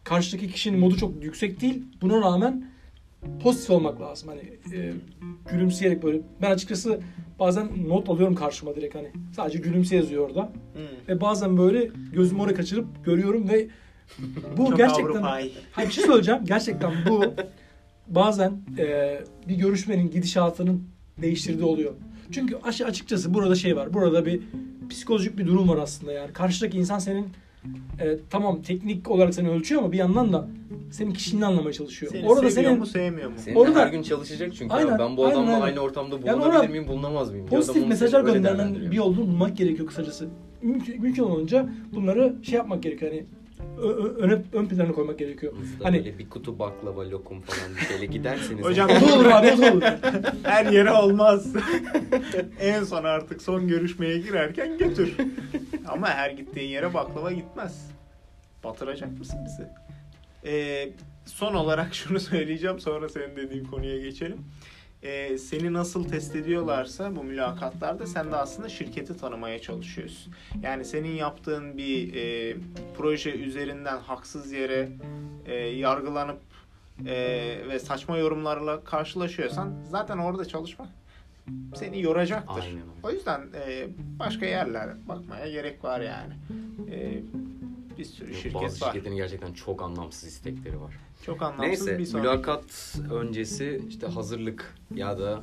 karşıdaki kişinin modu çok yüksek değil. Buna rağmen pozitif olmak lazım. Hani e, gülümseyerek böyle. Ben açıkçası bazen not alıyorum karşıma direkt hani. Sadece gülümse yazıyor orada. Hmm. Ve bazen böyle gözümü oraya kaçırıp görüyorum ve (laughs) bu Çok gerçekten. Hayır bir şey söyleyeceğim. Gerçekten bu (laughs) bazen e, bir görüşmenin gidişatının değiştirdiği oluyor. Çünkü açıkçası burada şey var. Burada bir psikolojik bir durum var aslında yani. Karşıdaki insan senin e, tamam teknik olarak seni ölçüyor ama bir yandan da senin kişiliğini anlamaya çalışıyor. Seni Orada seviyor senin mu sevmiyor mu? Senin Orada- her gün çalışacak çünkü Aynen, abi. ben bu adamla aynen. aynı ortamda Yani bulunabilir orada miyim bulunamaz mıyım? Pozitif mesajlar değerlendiriyor. bir yolunu bulmak gerekiyor kısacası. Mümkün, mümkün olunca bunları şey yapmak gerekiyor. Hani öne, ön plana koymak gerekiyor. Hızla Hani böyle bir kutu baklava, lokum falan bir şeyle giderseniz. Hocam- (laughs) da olur abi da olur. Her yere olmaz. (laughs) en son artık son görüşmeye girerken götür. Ama her gittiğin yere baklava gitmez. Batıracak mısın bizi? Ee, son olarak (laughs) şunu söyleyeceğim sonra senin dediğin konuya geçelim. Ee, seni nasıl test ediyorlarsa bu mülakatlarda sen de aslında şirketi tanımaya çalışıyorsun. Yani senin yaptığın bir e, proje üzerinden haksız yere e, yargılanıp e, ve saçma yorumlarla karşılaşıyorsan zaten orada çalışmak seni yoracaktır. Aynen. O yüzden e, başka yerler bakmaya gerek var yani. E, bir sürü şirket Bazı var. şirketlerin gerçekten çok anlamsız istekleri var. Çok anlamsız Neyse bir sonraki. mülakat öncesi işte hazırlık ya da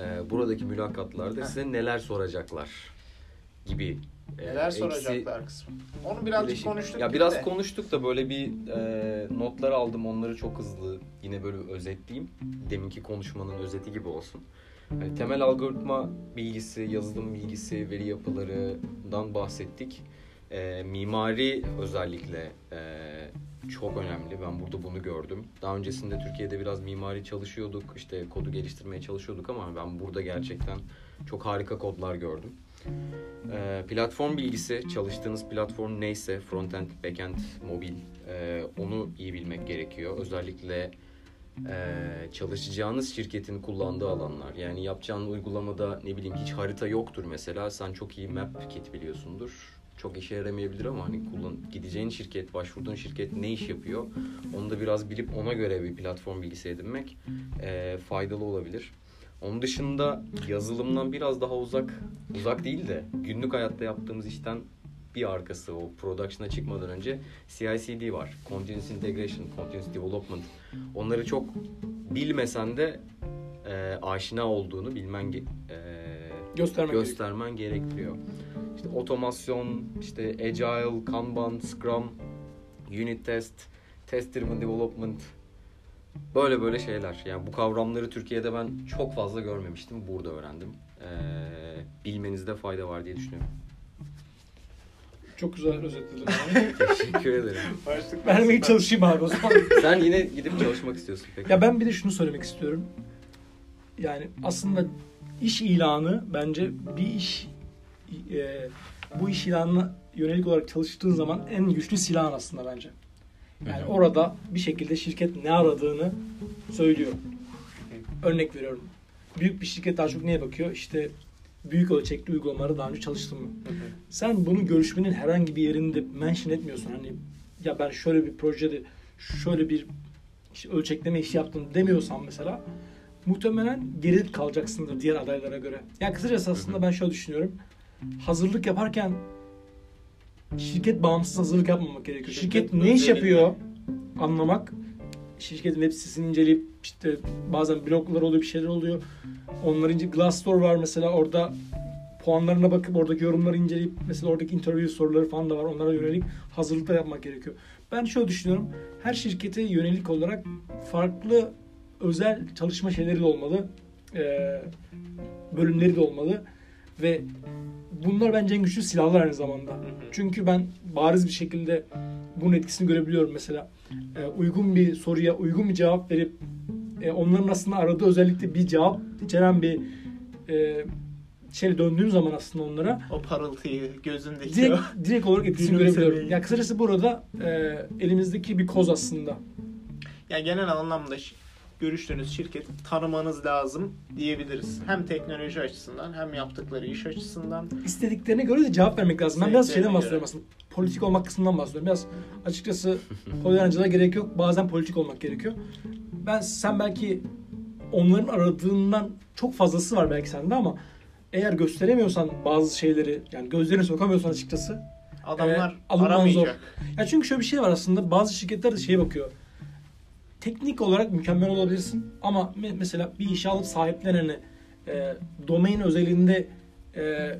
e, buradaki mülakatlarda Heh. size neler soracaklar gibi. e, Neler eksi- soracaklar kısmı. Onu birazcık Birleşik- konuştuk. Ya biraz de. konuştuk da böyle bir e, notlar aldım. Onları çok hızlı yine böyle özetleyeyim. Deminki konuşmanın özeti gibi olsun. Hani temel algoritma bilgisi, yazılım bilgisi, veri yapılarından bahsettik. E, mimari özellikle e, çok önemli. Ben burada bunu gördüm. Daha öncesinde Türkiye'de biraz mimari çalışıyorduk. İşte kodu geliştirmeye çalışıyorduk ama ben burada gerçekten çok harika kodlar gördüm. Ee, platform bilgisi, çalıştığınız platform neyse, frontend, backend, mobil, e, onu iyi bilmek gerekiyor. Özellikle e, çalışacağınız şirketin kullandığı alanlar. Yani yapacağın uygulamada ne bileyim hiç harita yoktur mesela. Sen çok iyi map kit biliyorsundur. Çok işe yaramayabilir ama hani kullan gideceğin şirket, başvurduğun şirket ne iş yapıyor? Onu da biraz bilip ona göre bir platform bilgisi edinmek e, faydalı olabilir. Onun dışında yazılımdan biraz daha uzak, uzak değil de günlük hayatta yaptığımız işten bir arkası o production'a çıkmadan önce CI/CD var. Continuous Integration, Continuous Development. Onları çok bilmesen de e, aşina olduğunu bilmen e, gerekiyor. göstermen gerektiriyor. İşte otomasyon, işte agile, kanban, scrum, unit test, test driven development böyle böyle şeyler. Yani bu kavramları Türkiye'de ben çok fazla görmemiştim. Burada öğrendim. Ee, bilmenizde fayda var diye düşünüyorum. Çok güzel özetledin abi. (laughs) Teşekkür ederim. Başlık aslında- çalışayım abi o zaman. (laughs) Sen yine gidip çalışmak istiyorsun peki. Ya ben bir de şunu söylemek istiyorum. Yani aslında iş ilanı bence bir iş e, bu iş ilanına yönelik olarak çalıştığın zaman en güçlü silahın aslında bence. Yani orada bir şekilde şirket ne aradığını söylüyor. Örnek veriyorum. Büyük bir şirket daha çok neye bakıyor? İşte büyük ölçekli uygulamaları daha önce çalıştın mı? Sen bunu görüşmenin herhangi bir yerinde mention etmiyorsun. Hani ya ben şöyle bir projede şöyle bir işte ölçekleme işi yaptım demiyorsan mesela muhtemelen geri kalacaksındır diğer adaylara göre. Yani kısacası aslında ben şöyle düşünüyorum. Hazırlık yaparken şirket bağımsız hazırlık yapmamak gerekiyor. Şirket Şirket, ne iş yapıyor anlamak. Şirketin web sitesini inceleyip işte bazen bloglar oluyor bir şeyler oluyor. Onların ince Glassdoor var mesela orada puanlarına bakıp oradaki yorumları inceleyip mesela oradaki interview soruları falan da var. Onlara yönelik hazırlıklar yapmak gerekiyor. Ben şöyle düşünüyorum. Her şirkete yönelik olarak farklı özel çalışma şeyleri de olmalı. Ee, bölümleri de olmalı. Ve bunlar bence en güçlü silahlar aynı zamanda. hı. Çünkü ben bariz bir şekilde bunun etkisini görebiliyorum mesela. Ee, uygun bir soruya uygun bir cevap verip e, onların aslında aradığı özellikle bir cevap içeren bir e, şey döndüğüm zaman aslında onlara O parıltıyı gözündeki direkt, o. direkt olarak etkisini görebiliyorum. Ya kısacası burada e, elimizdeki bir koz aslında. Ya genel anlamda görüştüğünüz şirketi tanımanız lazım diyebiliriz. Hem teknoloji açısından hem yaptıkları iş açısından. İstediklerine göre de cevap vermek lazım. Ben biraz şeyden bahsediyorum aslında. Politik olmak kısmından bahsediyorum. Biraz açıkçası (laughs) polyancılığa gerek yok. Bazen politik olmak gerekiyor. Ben sen belki onların aradığından çok fazlası var belki sende ama eğer gösteremiyorsan bazı şeyleri yani gözlerine sokamıyorsan açıkçası Adamlar alınman aramayacak. Ya çünkü şöyle bir şey var aslında bazı şirketler de şeye bakıyor. Teknik olarak mükemmel olabilirsin ama me- mesela bir işe alıp sahiplenene e, domain özelinde e,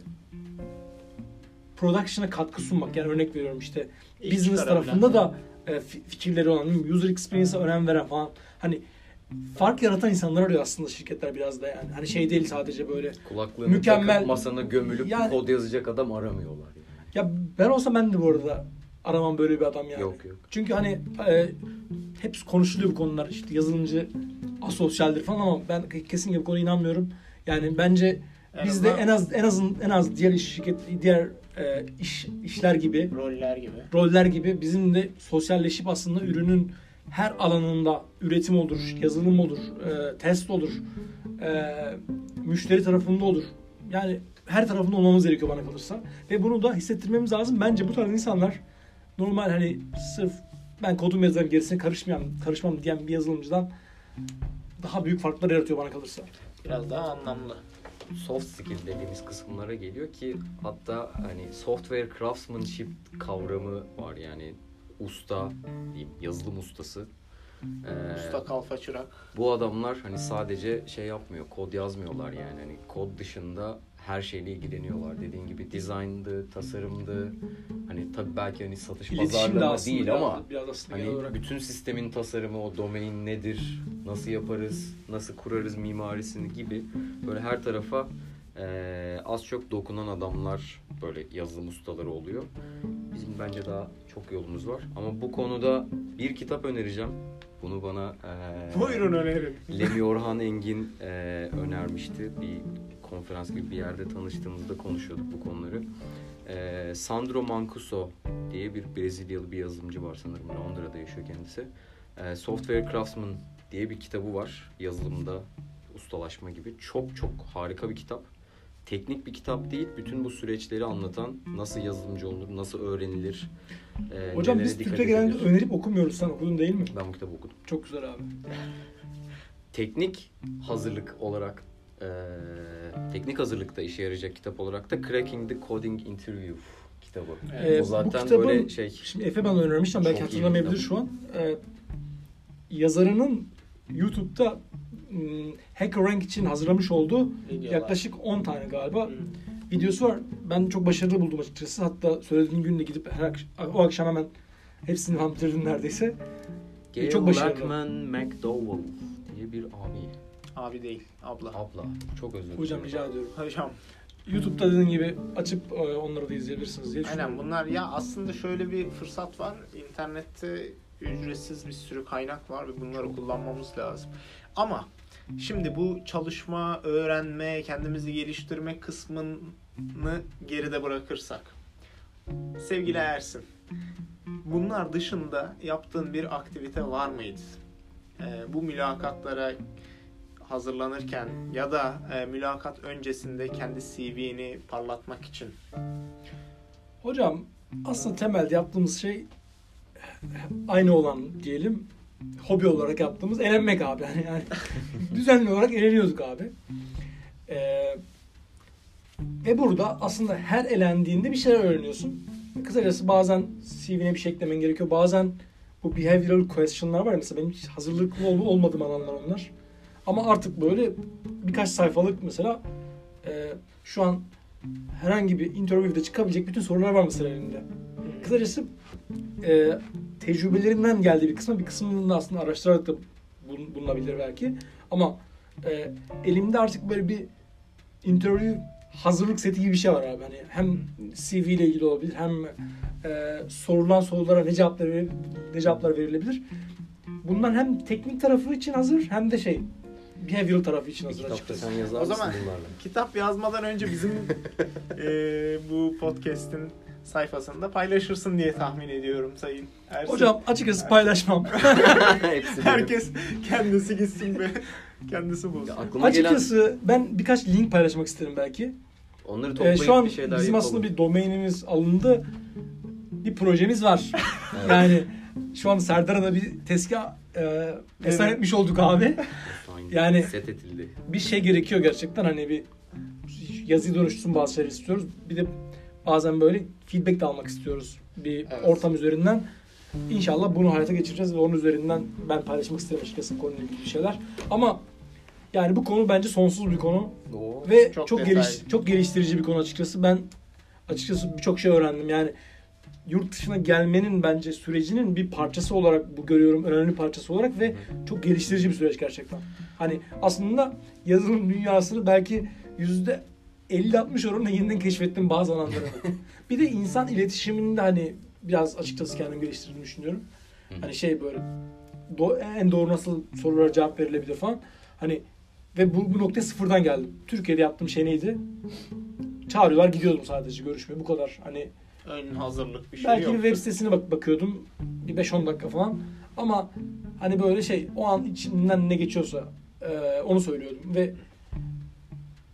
production'a katkı sunmak yani örnek veriyorum işte İş business tarafında da e, fi- fikirleri olan user experience'a önem veren falan hani fark yaratan insanlar arıyor aslında şirketler biraz da yani. Hani şey değil sadece böyle Kulaklığını Mükemmel- takıp masana gömülüp Yani- kod yazacak adam aramıyorlar. Yani. Ya ben olsam ben de bu arada aramam böyle bir adam yani. Yok yok. Çünkü hani e, hep konuşuluyor bu konular. İşte yazılımcı asosyaldir falan ama ben kesinlikle bu konuya inanmıyorum. Yani bence En biz de azından- en az en azın en az diğer iş şirket diğer e, iş işler gibi roller gibi. roller gibi bizim de sosyalleşip aslında ürünün her alanında üretim olur, yazılım olur, e, test olur, e, müşteri tarafında olur. Yani her tarafında olmamız gerekiyor bana kalırsa. Ve bunu da hissettirmemiz lazım. Bence bu tarz insanlar normal hani sırf ben kodum yazarım gerisine karışmayan, karışmam diyen bir yazılımcıdan daha büyük farklar yaratıyor bana kalırsa. Biraz daha anlamlı. soft skill dediğimiz kısımlara geliyor ki hatta hani software craftsmanship kavramı var yani usta diyeyim yazılım ustası. Ee, Usta kalfa çırak. bu adamlar hani sadece şey yapmıyor kod yazmıyorlar yani hani kod dışında her şeyle ilgileniyorlar dediğin gibi dizayndı, tasarımdı. Hani tabii belki hani satış İletişim de pazarlama aslında değil biraz, ama biraz aslında Hani olarak. bütün sistemin tasarımı, o domain nedir, nasıl yaparız, nasıl kurarız mimarisini gibi böyle her tarafa eee, az çok dokunan adamlar böyle yazılım ustaları oluyor. Bizim bence daha çok yolumuz var. Ama bu konuda bir kitap önereceğim. Bunu bana eee Buyurun önerin. Lemi Orhan Engin eee, önermişti. Bir konferans gibi bir yerde tanıştığımızda konuşuyorduk bu konuları. Eee, Sandro Mancuso diye bir Brezilyalı bir yazılımcı var sanırım. Londra'da yaşıyor kendisi. Eee, Software Craftsman diye bir kitabı var. Yazılımda ustalaşma gibi. Çok çok harika bir kitap. Teknik bir kitap değil. Bütün bu süreçleri anlatan nasıl yazılımcı olur, nasıl öğrenilir. eee, Hocam biz Türk'te genelde önerip okumuyoruz. Sen okudun değil mi? Ben bu kitabı okudum. Çok güzel abi. teknik hazırlık olarak eee, teknik hazırlıkta işe yarayacak kitap olarak da Cracking the Coding Interview kitabı. Ee, o bu zaten kitabın- böyle şey Şimdi Efe bana önermiş ama belki hatırlamayabilir şu an. Ee, yazarının YouTube'da hmm, HackerRank için hazırlamış olduğu Videolar. yaklaşık 10 tane galiba Hı. videosu var. Ben çok başarılı buldum açıkçası. Hatta söylediğin gün de gidip her akş- o akşam hemen hepsini falan bitirdim neredeyse. Gail çok başarılı. Lackman McDowell diye bir abi, Abi değil, abla. abla. Çok özür dilerim. Hocam rica ediyorum. Hocam. YouTube'da dediğin gibi açıp e, onları da izleyebilirsiniz diye Aynen bunlar ya aslında şöyle bir fırsat var. İnternette ücretsiz bir sürü kaynak var ve bunları kullanmamız lazım. Ama şimdi bu çalışma, öğrenme, kendimizi geliştirme kısmını geride bırakırsak. Sevgili Ersin, bunlar dışında yaptığın bir aktivite var mıydı? Ee, bu mülakatlara hazırlanırken ya da e, mülakat öncesinde kendi CV'ni parlatmak için Hocam aslında temelde yaptığımız şey aynı olan diyelim hobi olarak yaptığımız eğlenmek abi. Yani, yani (laughs) düzenli olarak eğleniyorduk abi. Ee, ve burada aslında her elendiğinde bir şeyler öğreniyorsun. Kısacası bazen CV'ne bir şey eklemen gerekiyor. Bazen bu behavioral question'lar var ya mesela benim hiç hazırlıklı ol, olmadığım alanlar onlar. Ama artık böyle birkaç sayfalık mesela e, şu an herhangi bir interview'de çıkabilecek bütün sorular var mesela elinde. Kısacası e, tecrübelerinden geldiği bir kısmı bir kısmını da aslında araştırarak da bul- bulunabilir belki. Ama e, elimde artık böyle bir interview hazırlık seti gibi bir şey var abi. Hani hem CV ile ilgili olabilir hem e, sorulan sorulara ne cevaplar ne cevaplar verilebilir. Bunlar hem teknik tarafı için hazır hem de şey behavioral tarafı için hazır açıkçası. sen yazar O zaman- bunlarla? Kitap yazmadan önce bizim eee, (laughs) bu podcast'in sayfasında paylaşırsın diye tahmin ediyorum Sayın Ersin. Hocam açıkçası paylaşmam. (laughs) Hepsi benim. herkes kendisi gitsin ve kendisi bulsun. Ya aklıma gelen açıkçası ben birkaç link paylaşmak isterim belki. onları Ee, toplayıp şu an bir şeyler bizim yapalım. aslında bir domainimiz alındı. Bir projemiz var. Evet. Yani şu an Serdar'a da bir tezgah e, Evet. etmiş olduk abi. (laughs) Yani- set edildi. Bir şey gerekiyor gerçekten hani bir yazıyı dönüştürsün bazı şeyler istiyoruz. Bir de bazen böyle feedback de almak istiyoruz bir Evet. ortam üzerinden. İnşallah bunu hayata geçireceğiz ve onun üzerinden ben paylaşmak isterim açıkçası konuyla ilgili bir şeyler. Ama yani bu konu bence sonsuz bir konu. Oo. Ve Çok çok, detaylı. geliş, çok geliştirici bir konu açıkçası. Ben açıkçası birçok şey öğrendim. Yani yurt dışına gelmenin bence sürecinin bir parçası olarak bu görüyorum. Önemli parçası olarak ve çok geliştirici bir süreç gerçekten. Hani aslında yazılım dünyasını belki yüzde 50-60 oranında yeniden keşfettim bazı alanları. (laughs) bir de insan iletişiminde hani biraz açıkçası kendimi geliştirdiğimi düşünüyorum. Hani şey böyle do- en doğru nasıl sorulara cevap verilebilir falan. Hani ve bu, bu noktaya sıfırdan geldim. Türkiye'de yaptığım şey neydi? Çağırıyorlar gidiyordum sadece görüşmeye. Bu kadar. Hani Ön hazırlık bir şey belki yok. bir web sitesine bak bakıyordum. Bir 5-10 dakika falan. Ama hani böyle şey o an içinden ne geçiyorsa e, onu söylüyordum ve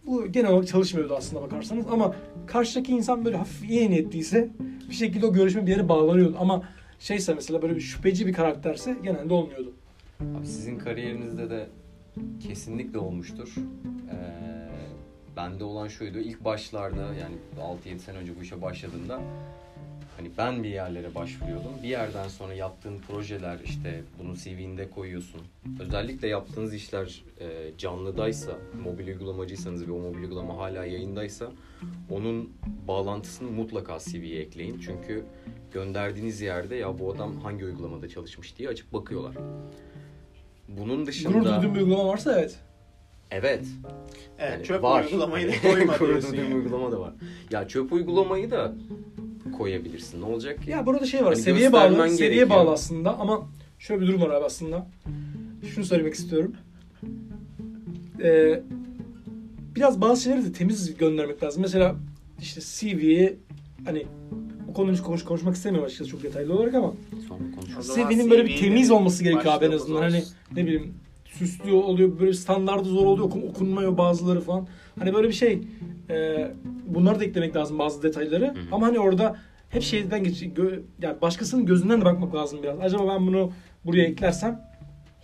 bu genel olarak çalışmıyordu aslında bakarsanız ama karşıdaki insan böyle hafif iyi niyetliyse bir şekilde o görüşme bir yere bağlanıyordu ama şeyse mesela böyle bir şüpheci bir karakterse genelde olmuyordu. Abi sizin kariyerinizde de kesinlikle olmuştur. Ee, bende olan şuydu. ilk başlarda yani 6-7 sene önce bu işe başladığımda hani ben bir yerlere başvuruyordum. Bir yerden sonra yaptığın projeler işte bunu CV'nde koyuyorsun. Özellikle yaptığınız işler e, canlıdaysa, mobil uygulamacıysanız ve o mobil uygulama hala yayındaysa onun bağlantısını mutlaka CV'ye ekleyin. Çünkü gönderdiğiniz yerde ya bu adam hangi uygulamada çalışmış diye açıp bakıyorlar. Bunun Gurur dışında duyduğum bir uygulama varsa evet. Evet Evet, yani çöp var. uygulamayı da koyma (laughs) Gurur diyorsun. yani. uygulama da var. Ya çöp uygulamayı da koyabilirsin. Ne olacak ki? Ya burada şey var. Hani seviye bağlı. Seviye gerekiyor. bağlı aslında ama şöyle bir durum var abi aslında. Şunu söylemek istiyorum. Ee, biraz bazı şeyleri de temiz göndermek lazım. Mesela işte CV'ye hani bu konuyu konuş, konuşmak istemiyorum açıkçası çok detaylı olarak ama Sonra O konuşuruz. zaman CV'nin böyle bir CV'yi temiz olması gerekiyor abi en azından. Hani ne bileyim süslü oluyor böyle standardı zor oluyor okun, okunmuyor bazıları falan. Hani böyle bir şey e, bunları da eklemek lazım bazı detayları. hı. Ama hani orada hep şeyden geç gö- yani başkasının gözünden de bakmak lazım biraz. Acaba ben bunu buraya eklersem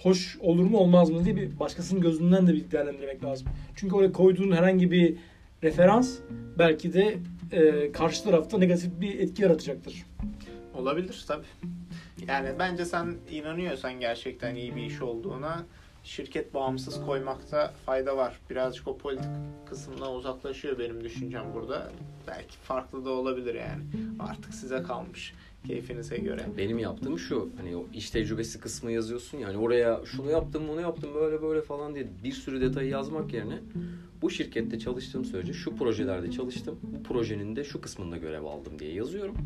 hoş olur mu olmaz mı diye bir başkasının gözünden de bir değerlendirmek lazım. Çünkü oraya koyduğun herhangi bir referans belki de e, karşı tarafta negatif bir etki yaratacaktır. Olabilir tabii. Yani bence sen inanıyorsan gerçekten iyi bir iş olduğuna şirket bağımsız koymakta fayda var. Birazcık o politik kısımdan uzaklaşıyor benim düşüncem burada. Belki farklı da olabilir yani. Artık size kalmış keyfinize göre. Benim yaptığım şu hani o iş tecrübesi kısmı yazıyorsun yani oraya şunu yaptım bunu yaptım böyle böyle falan diye bir sürü detayı yazmak yerine bu şirkette çalıştığım sürece şu projelerde çalıştım bu projenin de şu kısmında görev aldım diye yazıyorum.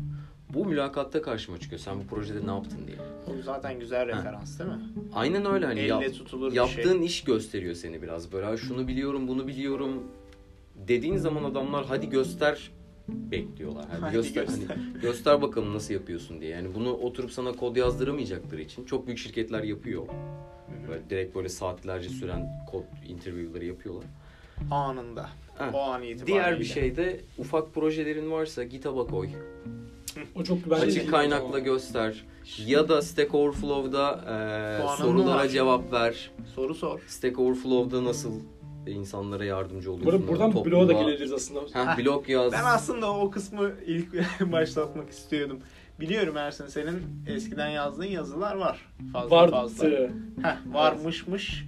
Bu mülakatta karşıma çıkıyor. Sen bu projede ne yaptın diye. O zaten güzel referans değil mi? Aynen öyle hani Elle yap- tutulur yaptığın şey. iş gösteriyor seni biraz böyle. "Ha, Şunu biliyorum, bunu biliyorum dediğin zaman adamlar hadi göster bekliyorlar. Hadi, Hadi göster, göster. hani göster bakalım nasıl yapıyorsun diye. Yani bunu oturup sana kod yazdıramayacakları için çok büyük şirketler yapıyor. Böyle direkt böyle saatlerce süren kod interview'ları yapıyorlar. Anında. Ha. O an itibariyle. Diğer bir şey de ufak projelerin varsa GitHub'a koy. O çok bence Açık kaynakla göster. Ya da Stack Overflow'da e, sorulara cevap ver. Soru sor. Stack Overflow'da nasıl insanlara yardımcı oluyorsun? Burada, buradan Topluluğa- bloğa da gelebiliriz aslında. Ha, blog yaz. Ben aslında o kısmı ilk (laughs) başlatmak istiyordum. Biliyorum Ersin senin eskiden yazdığın yazılar var. Fazla Vardı. fazla. Heh, varmışmış.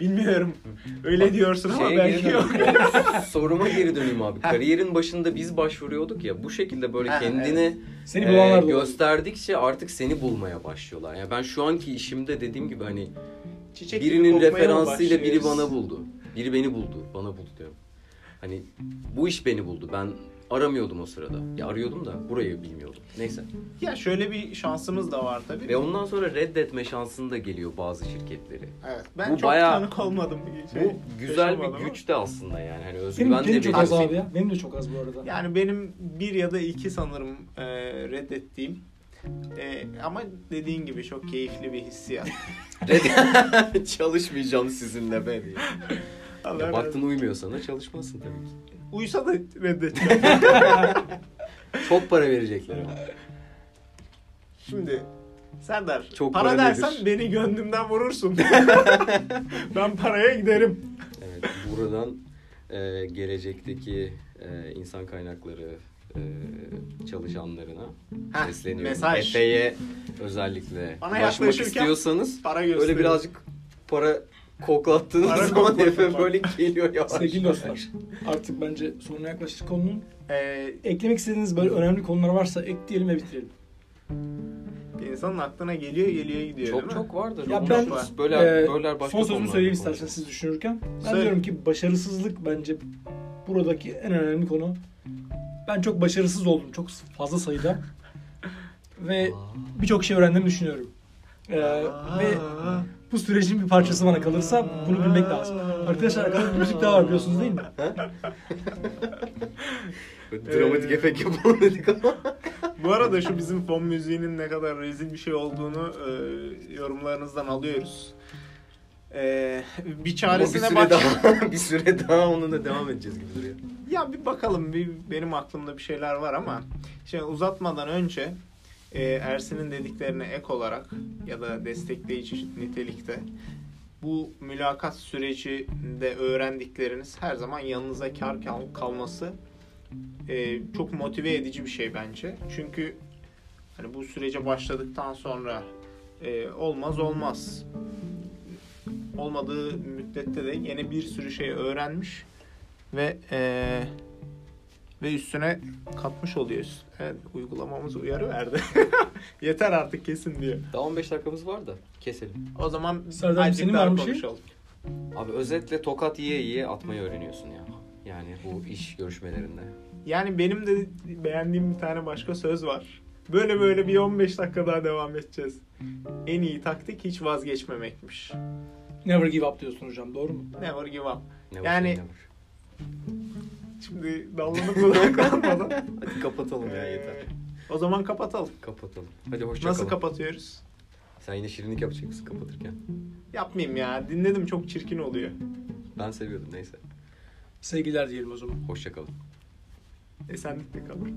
Bilmiyorum. Öyle diyorsun ama belki yok. (laughs) Soruma geri döneyim abi. Kariyerin başında biz başvuruyorduk ya. Bu şekilde böyle kendini Seni e, gösterdikçe artık seni bulmaya başlıyorlar. Yani ben şu anki işimde dediğim gibi hani Çiçek birinin referansıyla biri bana buldu. Biri beni buldu. Bana buldu diyorum. Hani bu iş beni buldu. Ben aramıyordum o sırada. Ya arıyordum da burayı bilmiyordum. Neyse. Ya şöyle bir şansımız da var tabii. Ve ondan sonra reddetme şansın da geliyor bazı şirketleri. Evet. Ben Bu çok bayağı- tanık olmadım. Bir şey Bu güzel bir ama. güç de aslında yani. Hani Benim, özgüven benim de çok az abi ya. Benim de çok az bu arada. Yani benim bir ya da iki sanırım e, reddettiğim. E, ama dediğin gibi çok keyifli bir hissiyat. (laughs) (laughs) Çalışmayacağım sizinle be diye. (laughs) Allah Ya baktın uymuyor sana çalışmazsın tabii ki. Uysa da reddedeceğim. (laughs) Çok para verecekler ama. Şimdi Serdar Çok para para dersen nedir? beni gönlümden vurursun. (laughs) ben paraya giderim. Evet, buradan e, gelecekteki e, insan kaynakları e, çalışanlarına Heh, sesleniyorum. mesaj. Efe'ye özellikle Bana ulaşmak istiyorsanız Para gösterin. böyle birazcık para koklattığınız Para zaman bak. böyle geliyor yavaş. Sevgili dostlar artık bence sonuna yaklaştık konunun. Ee, Eklemek istediğiniz böyle önemli konular varsa ekleyelim ve bitirelim. bir insanın aklına geliyor geliyor gidiyor değil Çok mi? çok vardır. Ya Çok ben, var. böyle Ee, böyle başka son sözümü konularda söyleyeyim isterseniz siz düşünürken. Ben Söyle. diyorum ki başarısızlık bence buradaki en önemli konu. Ben çok başarısız oldum çok fazla sayıda. (laughs) ve birçok şey öğrendiğimi düşünüyorum. Ee, ve bu sürecin bir parçası bana kalırsa bunu bilmek lazım. Arkadaşlar arkada bir müzik daha var biliyorsunuz değil mi? Dramatik efekt yapalım dedik ama. (laughs) Bu arada şu bizim fon müziğinin ne kadar rezil bir şey olduğunu e, yorumlarınızdan alıyoruz. E, bir çaresine süre bak. daha (laughs) bir süre daha onunla devam edeceğiz gibi duruyor. Ya bir bakalım bir benim aklımda bir şeyler var ama şimdi uzatmadan önce e, Ersin'in dediklerine ek olarak ya da destekleyici nitelikte bu mülakat sürecinde öğrendikleriniz her zaman yanınıza kar kal- kalması e, çok motive edici bir şey bence. Çünkü hani bu sürece başladıktan sonra e, olmaz olmaz. Olmadığı müddette de yine bir sürü şey öğrenmiş ve e, ve üstüne katmış oluyoruz. Evet, uygulamamız uyarı verdi. (laughs) Yeter artık kesin diyor. Daha 15 dakikamız var da keselim. O zaman Serdar, senin var mı şey? Abi özetle tokat yiye yiye atmayı öğreniyorsun ya. Yani bu iş görüşmelerinde. Yani benim de beğendiğim bir tane başka söz var. Böyle böyle bir 15 dakika daha devam edeceğiz. En iyi taktik hiç vazgeçmemekmiş. Never give up diyorsun hocam doğru mu? Never give up. Ne var Yani- ne var. Şimdi dallanıp budaklanmadan. (laughs) Hadi kapatalım ya Ee, yeter. O zaman kapatalım. Kapatalım. Hadi hoşça Nasıl kalın. kapatıyoruz? Sen yine şirinlik yapacak mısın kapatırken? Yapmayayım ya. Dinledim çok çirkin oluyor. Ben seviyordum neyse. Sevgiler diyelim o zaman. Hoşça kalın. Esenlikle kalın.